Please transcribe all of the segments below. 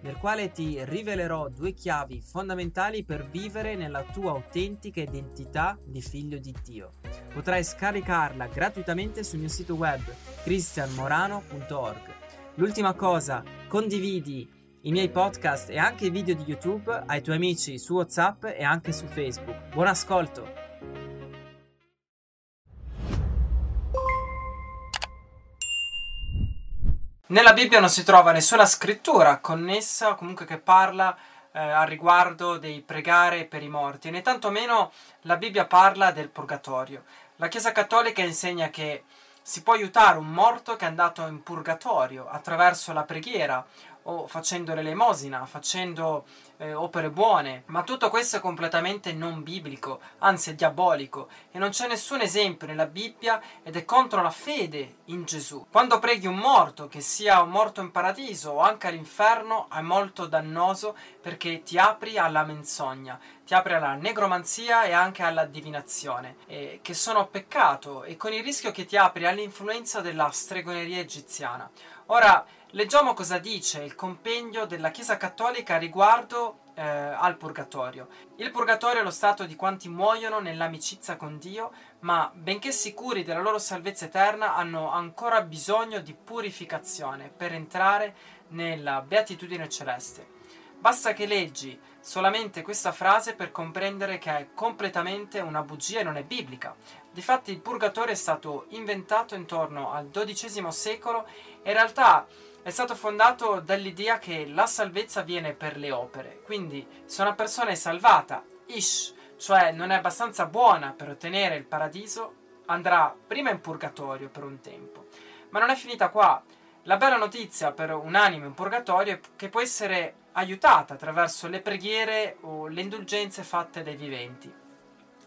nel quale ti rivelerò due chiavi fondamentali per vivere nella tua autentica identità di figlio di Dio. Potrai scaricarla gratuitamente sul mio sito web cristianmorano.org. L'ultima cosa, condividi i miei podcast e anche i video di YouTube ai tuoi amici su WhatsApp e anche su Facebook. Buon ascolto! Nella Bibbia non si trova nessuna scrittura connessa, comunque che parla eh, al riguardo dei pregare per i morti, né tantomeno la Bibbia parla del purgatorio. La Chiesa Cattolica insegna che si può aiutare un morto che è andato in purgatorio attraverso la preghiera o facendo l'elemosina, facendo eh, opere buone, ma tutto questo è completamente non biblico, anzi è diabolico. E non c'è nessun esempio nella Bibbia ed è contro la fede in Gesù. Quando preghi un morto, che sia un morto in paradiso o anche all'inferno, è molto dannoso perché ti apri alla menzogna, ti apri alla negromanzia e anche alla divinazione, eh, che sono peccato e con il rischio che ti apri all'influenza della stregoneria egiziana. Ora, leggiamo cosa dice il compendio della Chiesa Cattolica riguardo eh, al purgatorio. Il purgatorio è lo stato di quanti muoiono nell'amicizia con Dio, ma benché sicuri della loro salvezza eterna, hanno ancora bisogno di purificazione per entrare nella beatitudine celeste. Basta che leggi solamente questa frase per comprendere che è completamente una bugia e non è biblica. Difatti il purgatorio è stato inventato intorno al XII secolo e in realtà è stato fondato dall'idea che la salvezza viene per le opere. Quindi se una persona è salvata, ish, cioè non è abbastanza buona per ottenere il paradiso, andrà prima in purgatorio per un tempo. Ma non è finita qua. La bella notizia per un'anima in purgatorio è che può essere aiutata attraverso le preghiere o le indulgenze fatte dai viventi.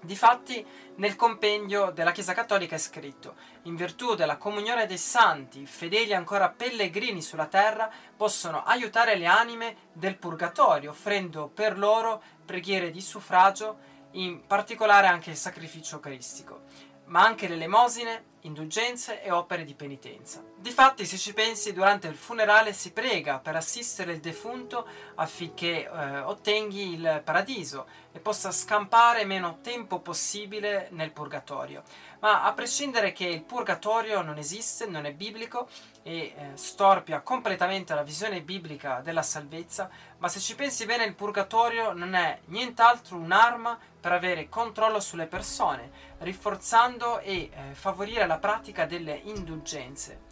Difatti, nel compendio della Chiesa Cattolica è scritto: In virtù della comunione dei santi, fedeli ancora pellegrini sulla terra, possono aiutare le anime del purgatorio, offrendo per loro preghiere di suffragio, in particolare anche il sacrificio cristico, ma anche le elemosine, indulgenze e opere di penitenza. Difatti, se ci pensi, durante il funerale si prega per assistere il defunto affinché eh, ottenghi il paradiso e possa scampare meno tempo possibile nel purgatorio. Ma a prescindere che il purgatorio non esiste, non è biblico e eh, storpia completamente la visione biblica della salvezza, ma se ci pensi bene il purgatorio non è nient'altro un'arma per avere controllo sulle persone, rinforzando e eh, favorire la pratica delle indulgenze.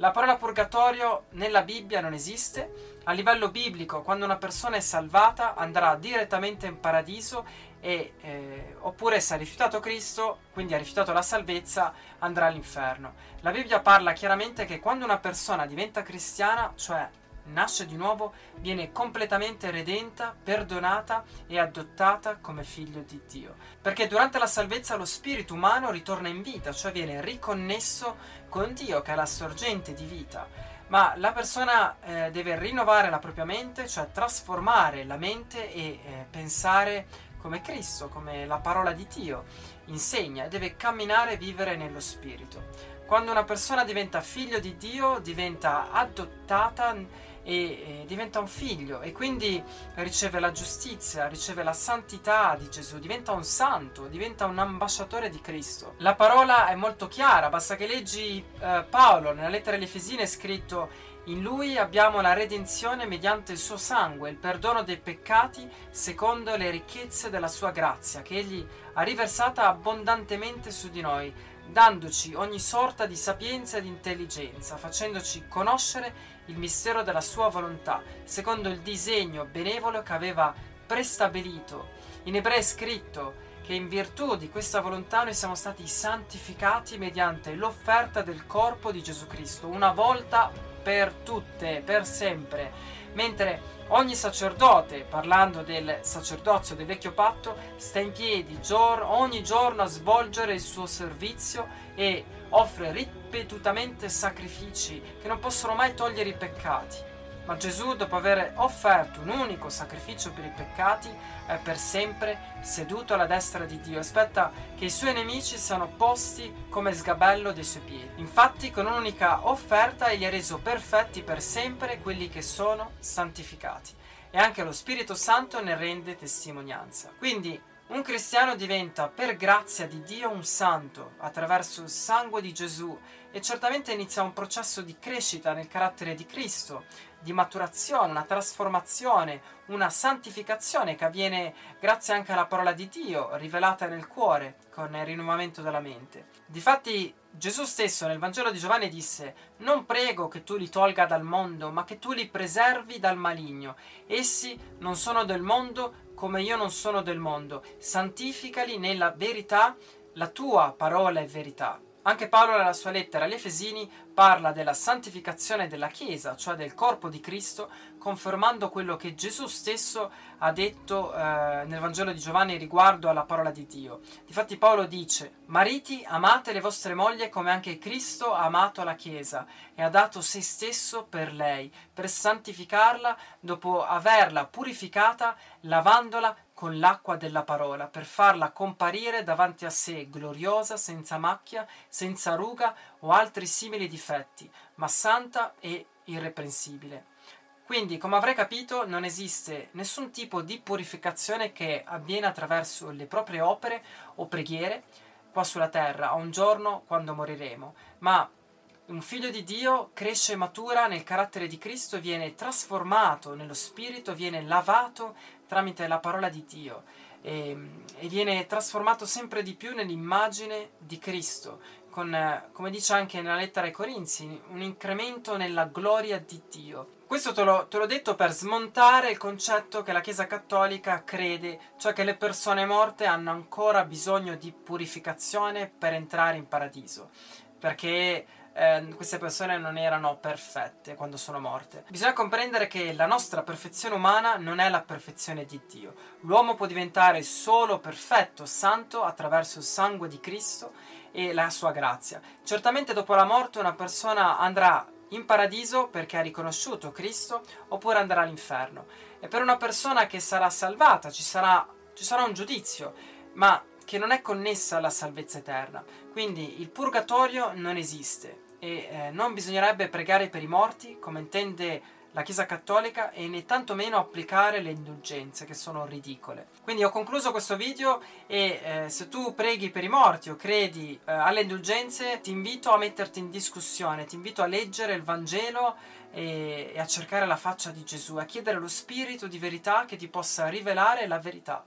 La parola purgatorio nella Bibbia non esiste. A livello biblico, quando una persona è salvata, andrà direttamente in paradiso e, eh, oppure se ha rifiutato Cristo, quindi ha rifiutato la salvezza, andrà all'inferno. La Bibbia parla chiaramente che quando una persona diventa cristiana, cioè nasce di nuovo, viene completamente redenta, perdonata e adottata come figlio di Dio. Perché durante la salvezza lo spirito umano ritorna in vita, cioè viene riconnesso con Dio, che è la sorgente di vita. Ma la persona eh, deve rinnovare la propria mente, cioè trasformare la mente e eh, pensare come Cristo, come la parola di Dio insegna, deve camminare e vivere nello spirito. Quando una persona diventa figlio di Dio, diventa adottata e, e diventa un figlio e quindi riceve la giustizia, riceve la santità di Gesù, diventa un santo, diventa un ambasciatore di Cristo. La parola è molto chiara, basta che leggi eh, Paolo nella lettera agli Efesini è scritto in lui abbiamo la redenzione mediante il suo sangue, il perdono dei peccati secondo le ricchezze della sua grazia, che egli ha riversata abbondantemente su di noi, dandoci ogni sorta di sapienza ed intelligenza, facendoci conoscere il mistero della sua volontà, secondo il disegno benevolo che aveva prestabilito. In ebrei è scritto che in virtù di questa volontà noi siamo stati santificati mediante l'offerta del corpo di Gesù Cristo, una volta per tutte, per sempre, mentre ogni sacerdote, parlando del sacerdozio del vecchio patto, sta in piedi gior- ogni giorno a svolgere il suo servizio e offre ripetutamente sacrifici che non possono mai togliere i peccati. Ma Gesù, dopo aver offerto un unico sacrificio per i peccati, è per sempre seduto alla destra di Dio. Aspetta che i suoi nemici siano posti come sgabello dei suoi piedi. Infatti, con un'unica offerta, egli ha reso perfetti per sempre quelli che sono santificati. E anche lo Spirito Santo ne rende testimonianza. Quindi, un cristiano diventa per grazia di Dio un santo attraverso il sangue di Gesù e certamente inizia un processo di crescita nel carattere di Cristo, di maturazione, una trasformazione, una santificazione che avviene grazie anche alla parola di Dio rivelata nel cuore con il rinnovamento della mente. Difatti Gesù stesso nel Vangelo di Giovanni disse non prego che tu li tolga dal mondo, ma che tu li preservi dal maligno. Essi non sono del mondo come io non sono del mondo. Santificali nella verità, la tua parola è verità. Anche Paolo nella sua lettera agli Efesini parla della santificazione della Chiesa, cioè del corpo di Cristo, confermando quello che Gesù stesso ha detto eh, nel Vangelo di Giovanni riguardo alla parola di Dio. Difatti Paolo dice, Mariti, amate le vostre mogli come anche Cristo ha amato la Chiesa e ha dato se stesso per lei, per santificarla dopo averla purificata, lavandola con l'acqua della parola, per farla comparire davanti a sé gloriosa, senza macchia, senza ruga o altri simili difetti, ma santa e irreprensibile. Quindi, come avrei capito, non esiste nessun tipo di purificazione che avviene attraverso le proprie opere o preghiere qua sulla terra, a un giorno quando moriremo, ma un figlio di Dio cresce e matura nel carattere di Cristo, viene trasformato nello Spirito, viene lavato tramite la parola di Dio e, e viene trasformato sempre di più nell'immagine di Cristo, con, come dice anche nella lettera ai Corinzi, un incremento nella gloria di Dio. Questo te l'ho, te l'ho, detto per smontare il concetto che la Chiesa Cattolica crede, cioè che le persone morte hanno ancora bisogno di purificazione per entrare in paradiso, perché eh, queste persone non erano perfette quando sono morte. Bisogna comprendere che la nostra perfezione umana non è la perfezione di Dio. L'uomo può diventare solo perfetto, santo, attraverso il sangue di Cristo e la sua grazia. Certamente dopo la morte una persona andrà in paradiso perché ha riconosciuto Cristo oppure andrà all'inferno. E per una persona che sarà salvata ci sarà, ci sarà un giudizio, ma che non è connessa alla salvezza eterna. Quindi il purgatorio non esiste e eh, non bisognerebbe pregare per i morti come intende la Chiesa Cattolica e né tantomeno applicare le indulgenze che sono ridicole. Quindi ho concluso questo video e eh, se tu preghi per i morti o credi eh, alle indulgenze ti invito a metterti in discussione, ti invito a leggere il Vangelo e, e a cercare la faccia di Gesù, a chiedere lo spirito di verità che ti possa rivelare la verità.